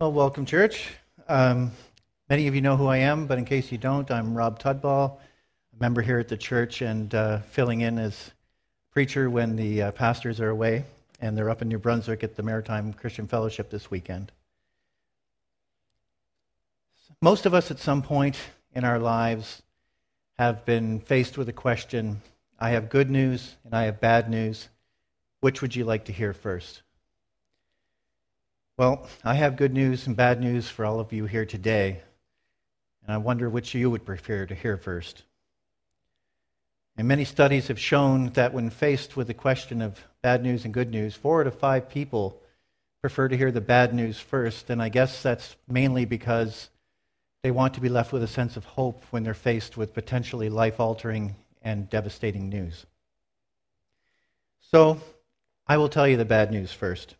Well, welcome, church. Um, many of you know who I am, but in case you don't, I'm Rob Tudball, a member here at the church and uh, filling in as preacher when the uh, pastors are away, and they're up in New Brunswick at the Maritime Christian Fellowship this weekend. Most of us at some point in our lives have been faced with a question I have good news and I have bad news. Which would you like to hear first? Well, I have good news and bad news for all of you here today, and I wonder which you would prefer to hear first. And many studies have shown that when faced with the question of bad news and good news, four out of five people prefer to hear the bad news first, and I guess that's mainly because they want to be left with a sense of hope when they're faced with potentially life altering and devastating news. So, I will tell you the bad news first.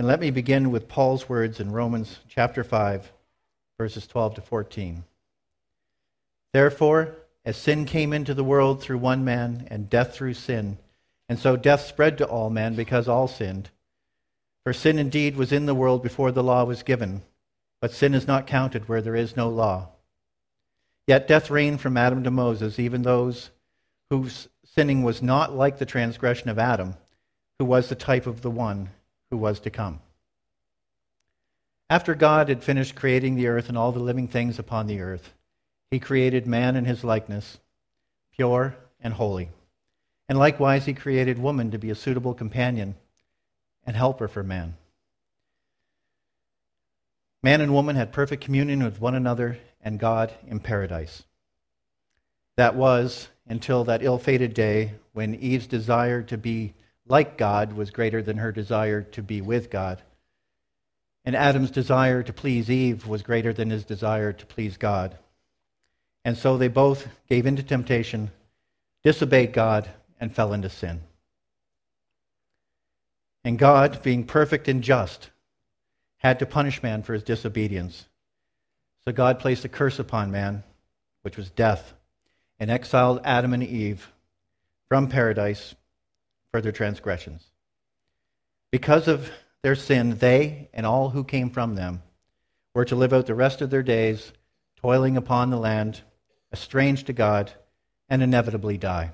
And let me begin with Paul's words in Romans chapter 5, verses 12 to 14. Therefore, as sin came into the world through one man, and death through sin, and so death spread to all men because all sinned. For sin indeed was in the world before the law was given, but sin is not counted where there is no law. Yet death reigned from Adam to Moses, even those whose sinning was not like the transgression of Adam, who was the type of the one who was to come. After God had finished creating the earth and all the living things upon the earth, he created man in his likeness, pure and holy. And likewise, he created woman to be a suitable companion and helper for man. Man and woman had perfect communion with one another and God in paradise. That was until that ill fated day when Eve's desire to be like God was greater than her desire to be with God. And Adam's desire to please Eve was greater than his desire to please God. And so they both gave in to temptation, disobeyed God, and fell into sin. And God, being perfect and just, had to punish man for his disobedience. So God placed a curse upon man, which was death, and exiled Adam and Eve from paradise for their transgressions. Because of their sin, they and all who came from them were to live out the rest of their days toiling upon the land, estranged to God, and inevitably die.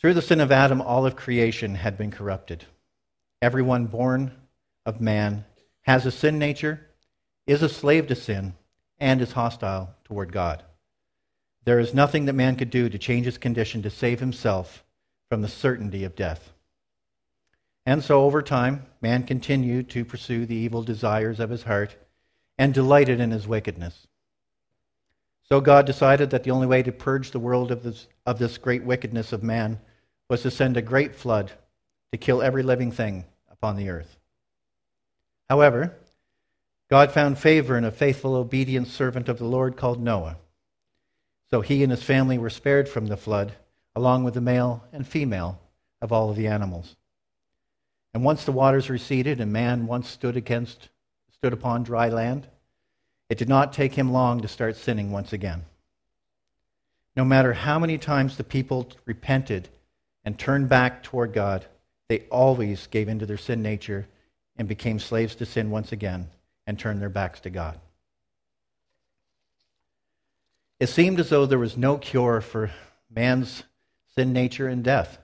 Through the sin of Adam, all of creation had been corrupted. Everyone born of man has a sin nature, is a slave to sin, and is hostile toward God. There is nothing that man could do to change his condition to save himself from the certainty of death. And so, over time, man continued to pursue the evil desires of his heart and delighted in his wickedness. So, God decided that the only way to purge the world of this, of this great wickedness of man was to send a great flood to kill every living thing upon the earth. However, God found favor in a faithful, obedient servant of the Lord called Noah. So he and his family were spared from the flood, along with the male and female of all of the animals. And once the waters receded and man once stood against stood upon dry land, it did not take him long to start sinning once again. No matter how many times the people repented and turned back toward God, they always gave into their sin nature and became slaves to sin once again and turned their backs to God. It seemed as though there was no cure for man's sin nature and death.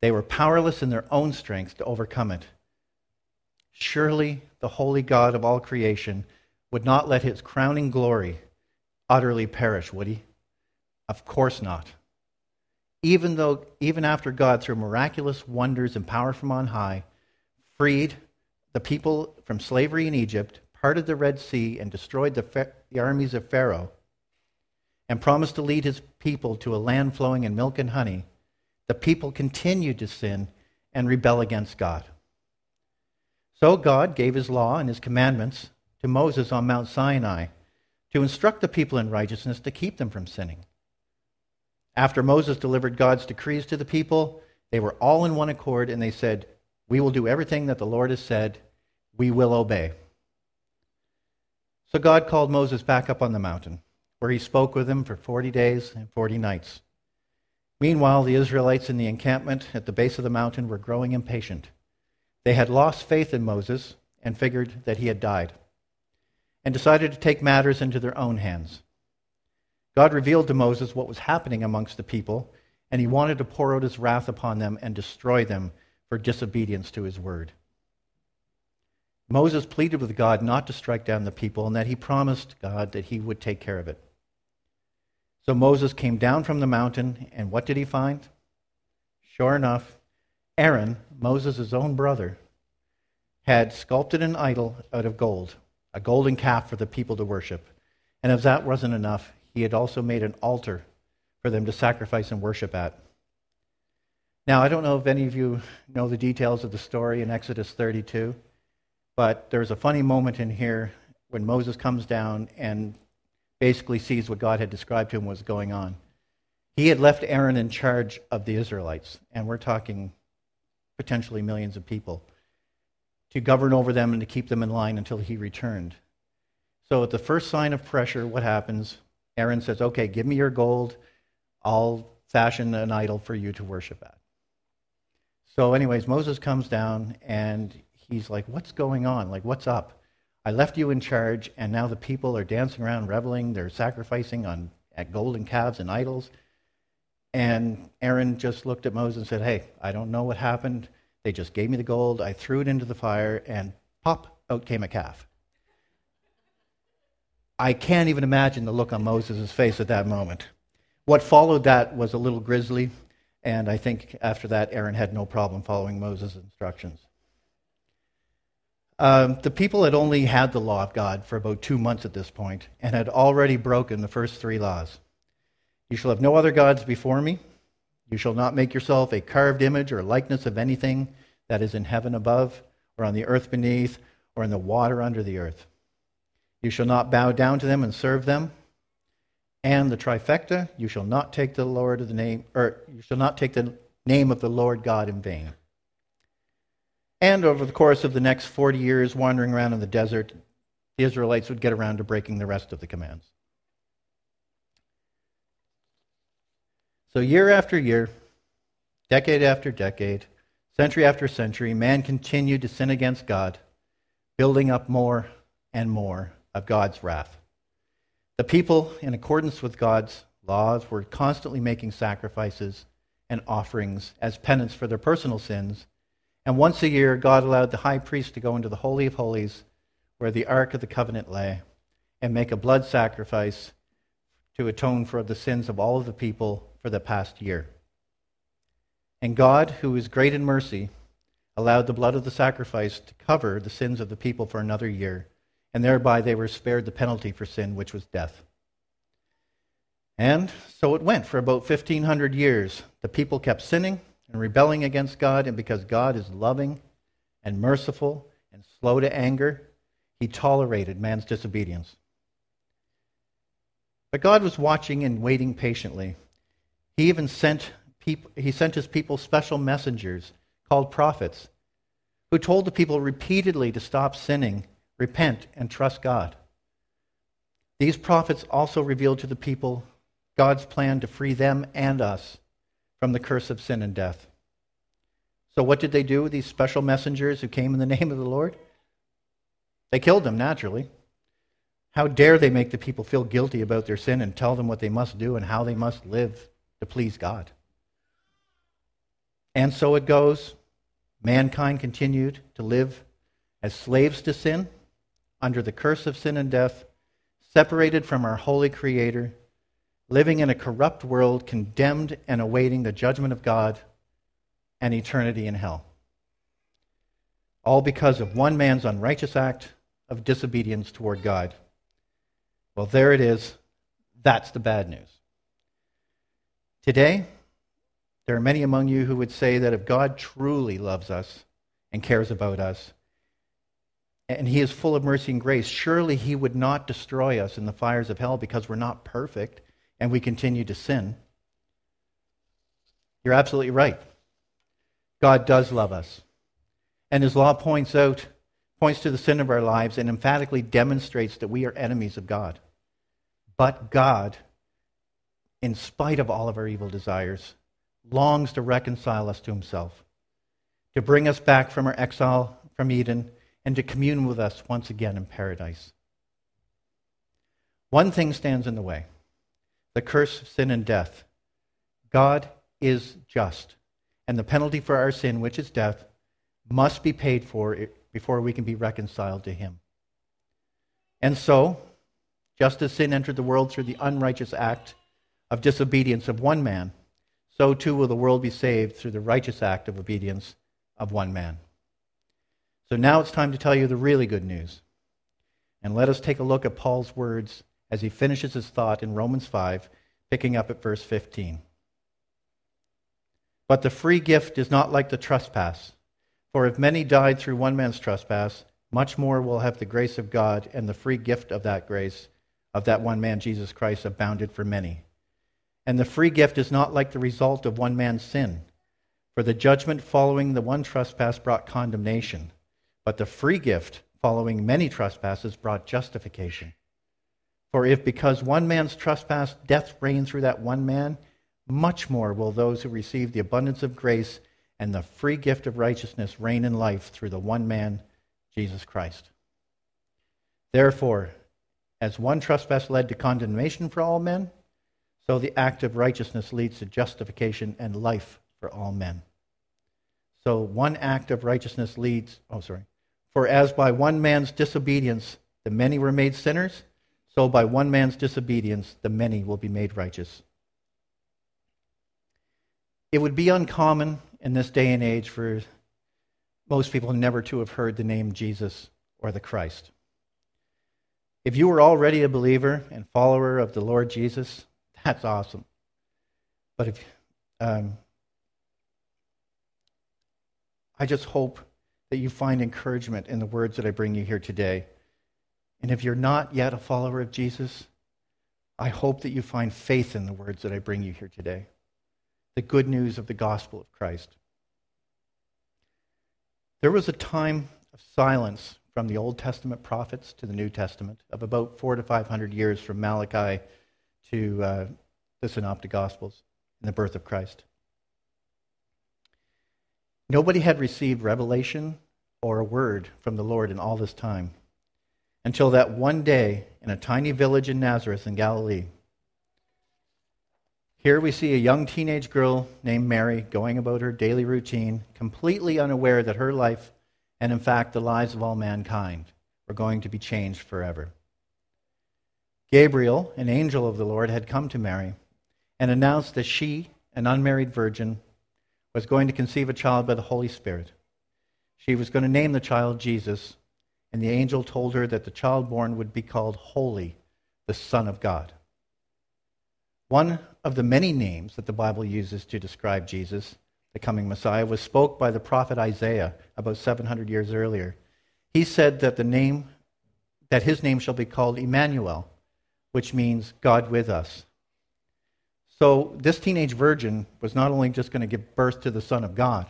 They were powerless in their own strength to overcome it. Surely the holy God of all creation would not let his crowning glory utterly perish, would he? Of course not. Even though even after God through miraculous wonders and power from on high freed the people from slavery in Egypt, parted the Red Sea and destroyed the, the armies of Pharaoh, and promised to lead his people to a land flowing in milk and honey, the people continued to sin and rebel against God. So God gave his law and his commandments to Moses on Mount Sinai to instruct the people in righteousness to keep them from sinning. After Moses delivered God's decrees to the people, they were all in one accord and they said, We will do everything that the Lord has said, we will obey. So God called Moses back up on the mountain where he spoke with him for 40 days and 40 nights. Meanwhile, the Israelites in the encampment at the base of the mountain were growing impatient. They had lost faith in Moses and figured that he had died, and decided to take matters into their own hands. God revealed to Moses what was happening amongst the people, and he wanted to pour out his wrath upon them and destroy them for disobedience to his word. Moses pleaded with God not to strike down the people and that he promised God that he would take care of it. So Moses came down from the mountain, and what did he find? Sure enough, Aaron, Moses' own brother, had sculpted an idol out of gold, a golden calf for the people to worship. And if that wasn't enough, he had also made an altar for them to sacrifice and worship at. Now, I don't know if any of you know the details of the story in Exodus 32, but there's a funny moment in here when Moses comes down and basically sees what God had described to him was going on. He had left Aaron in charge of the Israelites, and we're talking potentially millions of people, to govern over them and to keep them in line until he returned. So at the first sign of pressure, what happens? Aaron says, Okay, give me your gold. I'll fashion an idol for you to worship at. So, anyways, Moses comes down and he's like, What's going on? Like, what's up? I left you in charge, and now the people are dancing around, reveling. They're sacrificing on at golden calves and idols. And Aaron just looked at Moses and said, Hey, I don't know what happened. They just gave me the gold. I threw it into the fire, and pop, out came a calf. I can't even imagine the look on Moses' face at that moment. What followed that was a little grisly, and I think after that, Aaron had no problem following Moses' instructions. Um, the people had only had the law of God for about two months at this point and had already broken the first three laws. You shall have no other gods before me. You shall not make yourself a carved image or likeness of anything that is in heaven above, or on the earth beneath, or in the water under the earth. You shall not bow down to them and serve them. And the trifecta, you shall not take the Lord of the name, or you shall not take the name of the Lord God in vain. And over the course of the next 40 years wandering around in the desert, the Israelites would get around to breaking the rest of the commands. So, year after year, decade after decade, century after century, man continued to sin against God, building up more and more of God's wrath. The people, in accordance with God's laws, were constantly making sacrifices and offerings as penance for their personal sins and once a year, God allowed the high priest to go into the Holy of Holies, where the Ark of the Covenant lay, and make a blood sacrifice to atone for the sins of all of the people for the past year. And God, who is great in mercy, allowed the blood of the sacrifice to cover the sins of the people for another year, and thereby they were spared the penalty for sin, which was death. And so it went for about 1,500 years. The people kept sinning and rebelling against God, and because God is loving and merciful and slow to anger, he tolerated man's disobedience. But God was watching and waiting patiently. He even sent people, he sent his people special messengers called prophets who told the people repeatedly to stop sinning, repent, and trust God. These prophets also revealed to the people God's plan to free them and us from the curse of sin and death. So, what did they do with these special messengers who came in the name of the Lord? They killed them, naturally. How dare they make the people feel guilty about their sin and tell them what they must do and how they must live to please God? And so it goes. Mankind continued to live as slaves to sin, under the curse of sin and death, separated from our holy Creator living in a corrupt world, condemned and awaiting the judgment of God and eternity in hell. All because of one man's unrighteous act of disobedience toward God. Well, there it is. That's the bad news. Today, there are many among you who would say that if God truly loves us and cares about us, and he is full of mercy and grace, surely he would not destroy us in the fires of hell because we're not perfect and we continue to sin. You're absolutely right. God does love us. And his law points out, points to the sin of our lives and emphatically demonstrates that we are enemies of God. But God, in spite of all of our evil desires, longs to reconcile us to himself, to bring us back from our exile from Eden and to commune with us once again in paradise. One thing stands in the way the curse of sin and death. God is just, and the penalty for our sin, which is death, must be paid for before we can be reconciled to Him. And so, just as sin entered the world through the unrighteous act of disobedience of one man, so too will the world be saved through the righteous act of obedience of one man. So now it's time to tell you the really good news. And let us take a look at Paul's words as he finishes his thought in Romans 5, picking up at verse 15. But the free gift is not like the trespass. For if many died through one man's trespass, much more will have the grace of God and the free gift of that grace of that one man, Jesus Christ, abounded for many. And the free gift is not like the result of one man's sin. For the judgment following the one trespass brought condemnation, but the free gift following many trespasses brought justification. For if because one man's trespass death reigned through that one man, much more will those who receive the abundance of grace and the free gift of righteousness reign in life through the one man, Jesus Christ. Therefore, as one trespass led to condemnation for all men, so the act of righteousness leads to justification and life for all men. So one act of righteousness leads, oh, sorry. For as by one man's disobedience the many were made sinners, so by one man's disobedience the many will be made righteous. It would be uncommon in this day and age for most people never to have heard the name Jesus or the Christ. If you were already a believer and follower of the Lord Jesus, that's awesome. But if um, I just hope that you find encouragement in the words that I bring you here today. And if you're not yet a follower of Jesus, I hope that you find faith in the words that I bring you here today the good news of the gospel of Christ. There was a time of silence from the Old Testament prophets to the New Testament of about four to five hundred years from Malachi to uh, the Synoptic Gospels and the birth of Christ. Nobody had received revelation or a word from the Lord in all this time until that one day in a tiny village in Nazareth in Galilee here we see a young teenage girl named Mary going about her daily routine, completely unaware that her life, and in fact the lives of all mankind, were going to be changed forever. Gabriel, an angel of the Lord, had come to Mary and announced that she, an unmarried virgin, was going to conceive a child by the Holy Spirit. She was going to name the child Jesus, and the angel told her that the child born would be called Holy, the Son of God. One of the many names that the Bible uses to describe Jesus, the coming Messiah, was spoke by the prophet Isaiah about 700 years earlier. He said that the name that his name shall be called Emmanuel, which means God with us. So this teenage virgin was not only just going to give birth to the Son of God,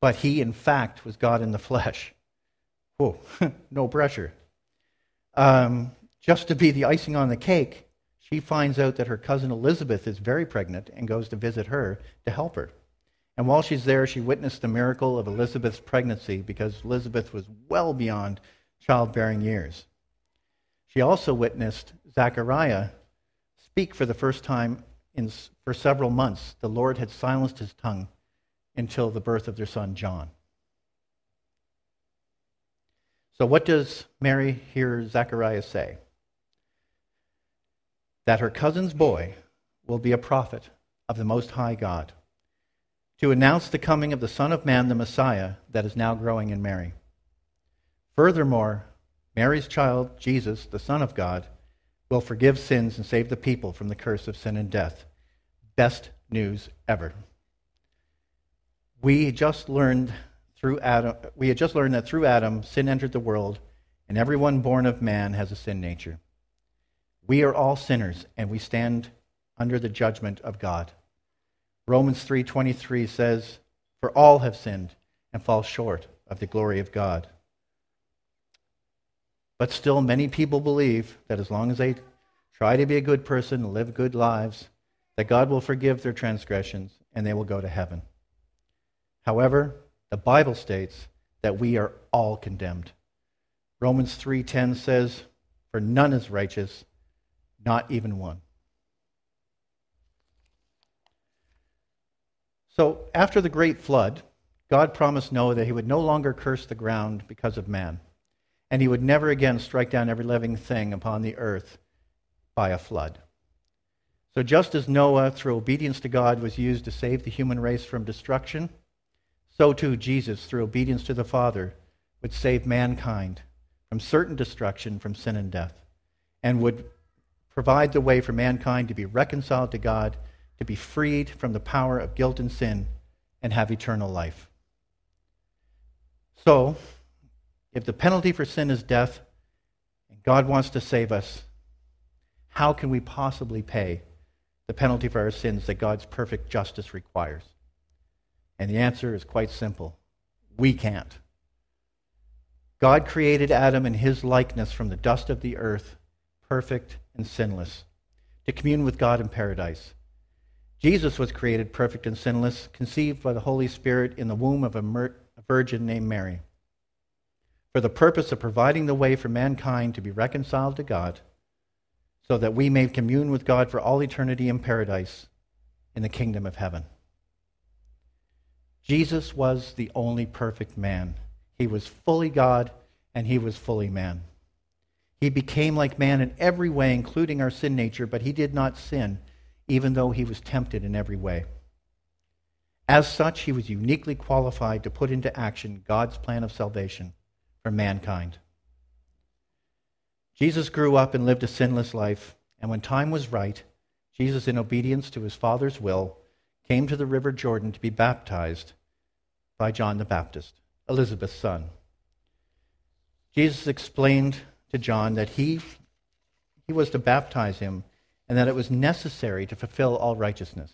but he, in fact, was God in the flesh. Whoa, no pressure. Um, just to be the icing on the cake, she finds out that her cousin Elizabeth is very pregnant and goes to visit her to help her. And while she's there, she witnessed the miracle of Elizabeth's pregnancy because Elizabeth was well beyond childbearing years. She also witnessed Zechariah speak for the first time in, for several months. The Lord had silenced his tongue until the birth of their son, John. So, what does Mary hear Zechariah say? that her cousin's boy will be a prophet of the Most High God, to announce the coming of the Son of Man, the Messiah, that is now growing in Mary. Furthermore, Mary's child, Jesus, the Son of God, will forgive sins and save the people from the curse of sin and death. Best news ever. We just learned through Adam, we had just learned that through Adam, sin entered the world, and everyone born of man has a sin nature. We are all sinners and we stand under the judgment of God. Romans 3:23 says, "For all have sinned and fall short of the glory of God." But still many people believe that as long as they try to be a good person and live good lives, that God will forgive their transgressions and they will go to heaven. However, the Bible states that we are all condemned. Romans 3:10 says, "For none is righteous, not even one." So, after the great flood, God promised Noah that he would no longer curse the ground because of man, and he would never again strike down every living thing upon the earth by a flood. So, just as Noah, through obedience to God, was used to save the human race from destruction, so too Jesus, through obedience to the Father, would save mankind from certain destruction from sin and death, and would provide the way for mankind to be reconciled to God, to be freed from the power of guilt and sin, and have eternal life. So, if the penalty for sin is death, and God wants to save us, how can we possibly pay the penalty for our sins that God's perfect justice requires? And the answer is quite simple we can't. God created Adam in his likeness from the dust of the earth, perfect and sinless, to commune with God in paradise. Jesus was created perfect and sinless, conceived by the Holy Spirit in the womb of a, virgin named Mary, for the purpose of providing the way for mankind to be reconciled to God, so that we may commune with God for all eternity in paradise in the kingdom of heaven. Jesus was the only perfect man. He was fully God and he was fully man. He became like man in every way, including our sin nature, but he did not sin, even though he was tempted in every way. As such, he was uniquely qualified to put into action God's plan of salvation for mankind. Jesus grew up and lived a sinless life, and when time was right, Jesus, in obedience to his Father's will, came to the river Jordan to be baptized by John the Baptist, Elizabeth's son. Jesus explained to John that he, he was to baptize him and that it was necessary to fulfill all righteousness.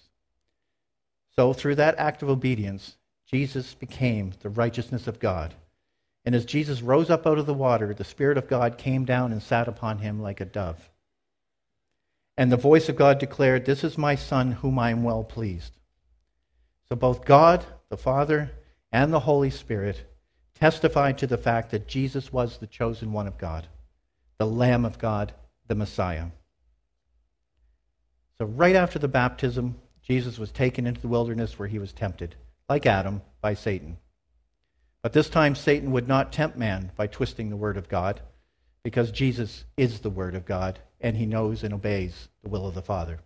So, through that act of obedience, Jesus became the righteousness of God. And as Jesus rose up out of the water, the Spirit of God came down and sat upon him like a dove. And the voice of God declared, This is my Son, whom I am well pleased. So both God, the Father, and the Holy Spirit testified to the fact that Jesus was the chosen one of God, the Lamb of God, the Messiah. So, right after the baptism, Jesus was taken into the wilderness where he was tempted, like Adam, by Satan. But this time, Satan would not tempt man by twisting the word of God, because Jesus is the word of God, and he knows and obeys the will of the Father.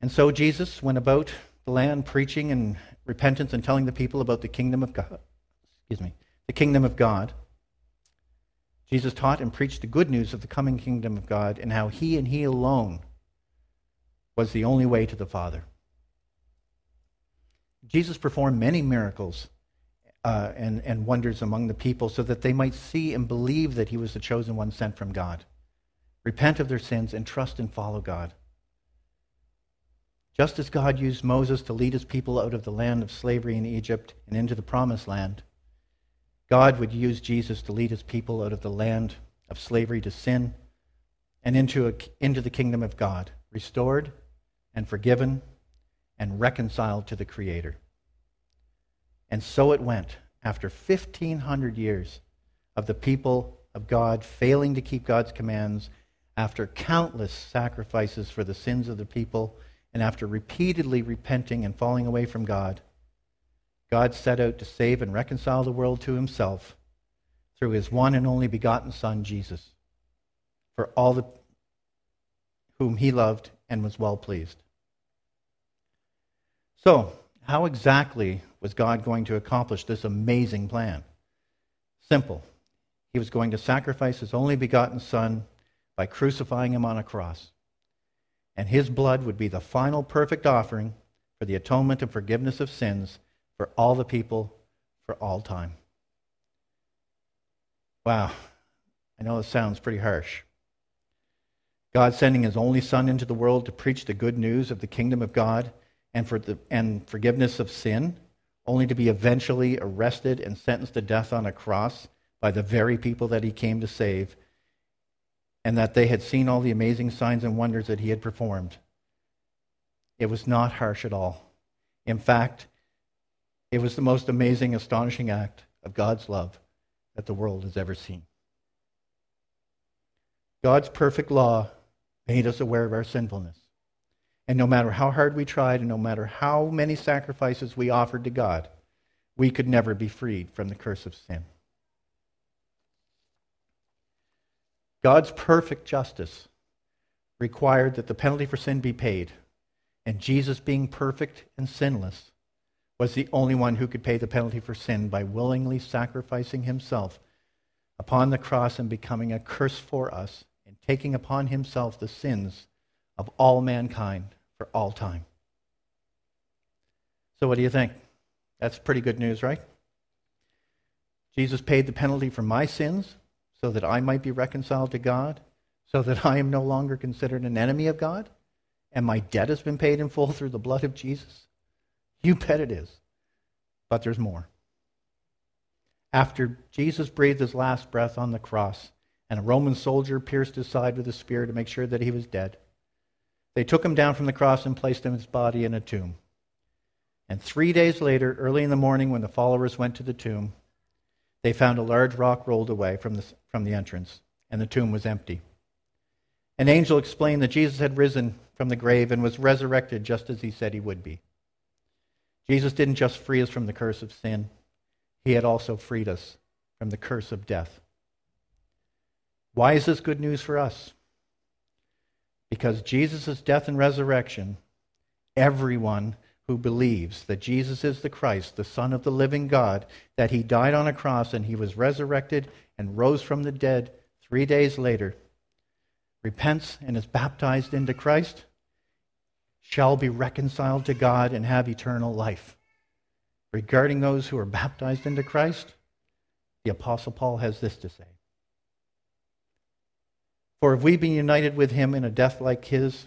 And so Jesus went about the land preaching and repentance and telling the people about the kingdom of God. Excuse me, the kingdom of God. Jesus taught and preached the good news of the coming kingdom of God and how he and he alone was the only way to the Father. Jesus performed many miracles uh, and, and wonders among the people so that they might see and believe that he was the chosen one sent from God. Repent of their sins and trust and follow God. Just as God used Moses to lead his people out of the land of slavery in Egypt and into the promised land, God would use Jesus to lead his people out of the land of slavery to sin and into, a, into the kingdom of God, restored and forgiven and reconciled to the Creator. And so it went after 1,500 years of the people of God failing to keep God's commands, after countless sacrifices for the sins of the people and after repeatedly repenting and falling away from God, God set out to save and reconcile the world to himself through his one and only begotten Son, Jesus, for all the, whom he loved and was well pleased. So, how exactly was God going to accomplish this amazing plan? Simple. He was going to sacrifice his only begotten Son by crucifying him on a cross and his blood would be the final perfect offering for the atonement and forgiveness of sins for all the people for all time. Wow. I know this sounds pretty harsh. God sending his only Son into the world to preach the good news of the kingdom of God and, for the, and forgiveness of sin, only to be eventually arrested and sentenced to death on a cross by the very people that he came to save and that they had seen all the amazing signs and wonders that he had performed. It was not harsh at all. In fact, It was the most amazing, astonishing act of God's love that the world has ever seen. God's perfect law made us aware of our sinfulness. And no matter how hard we tried, and no matter how many sacrifices we offered to God, we could never be freed from the curse of sin. God's perfect justice required that the penalty for sin be paid, and Jesus, being perfect and sinless, was the only one who could pay the penalty for sin by willingly sacrificing himself upon the cross and becoming a curse for us and taking upon himself the sins of all mankind for all time. So, what do you think? That's pretty good news, right? Jesus paid the penalty for my sins so that I might be reconciled to God, so that I am no longer considered an enemy of God, and my debt has been paid in full through the blood of Jesus. You bet it is. But there's more. After Jesus breathed his last breath on the cross, and a Roman soldier pierced his side with a spear to make sure that he was dead, they took him down from the cross and placed his body in a tomb. And three days later, early in the morning, when the followers went to the tomb, they found a large rock rolled away from the, from the entrance, and the tomb was empty. An angel explained that Jesus had risen from the grave and was resurrected just as he said he would be. Jesus didn't just free us from the curse of sin, he had also freed us from the curse of death. Why is this good news for us? Because Jesus' death and resurrection, everyone who believes that Jesus is the Christ, the Son of the living God, that he died on a cross and he was resurrected and rose from the dead three days later, repents and is baptized into Christ, shall be reconciled to God and have eternal life. Regarding those who are baptized into Christ, the Apostle Paul has this to say For if we be united with him in a death like his,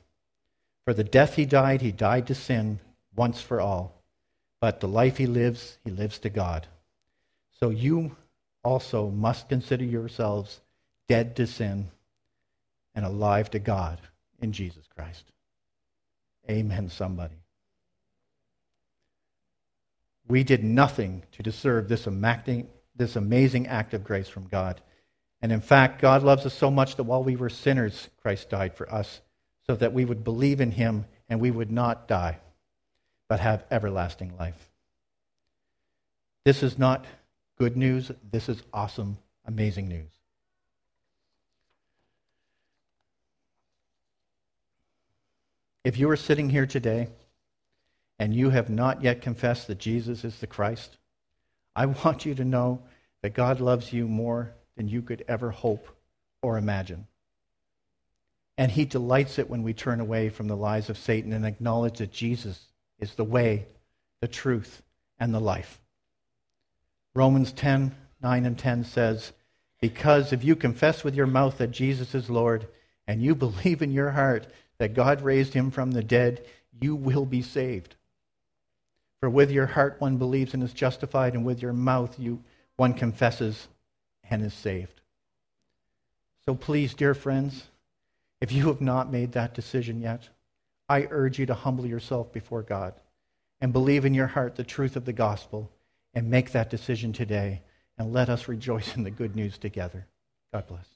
For the death he died, he died to sin once for all. But the life he lives, he lives to God. So you also must consider yourselves dead to sin and alive to God in Jesus Christ. Amen, somebody. We did nothing to deserve this amazing, this amazing act of grace from God. And in fact, God loves us so much that while we were sinners, Christ died for us so that we would believe in him and we would not die, but have everlasting life. This is not good news. This is awesome, amazing news. If you are sitting here today and you have not yet confessed that Jesus is the Christ, I want you to know that God loves you more than you could ever hope or imagine. And he delights it when we turn away from the lies of Satan and acknowledge that Jesus is the way, the truth, and the life. Romans 10 9 and 10 says, Because if you confess with your mouth that Jesus is Lord, and you believe in your heart that God raised him from the dead, you will be saved. For with your heart one believes and is justified, and with your mouth you, one confesses and is saved. So please, dear friends, if you have not made that decision yet, I urge you to humble yourself before God and believe in your heart the truth of the gospel and make that decision today. And let us rejoice in the good news together. God bless.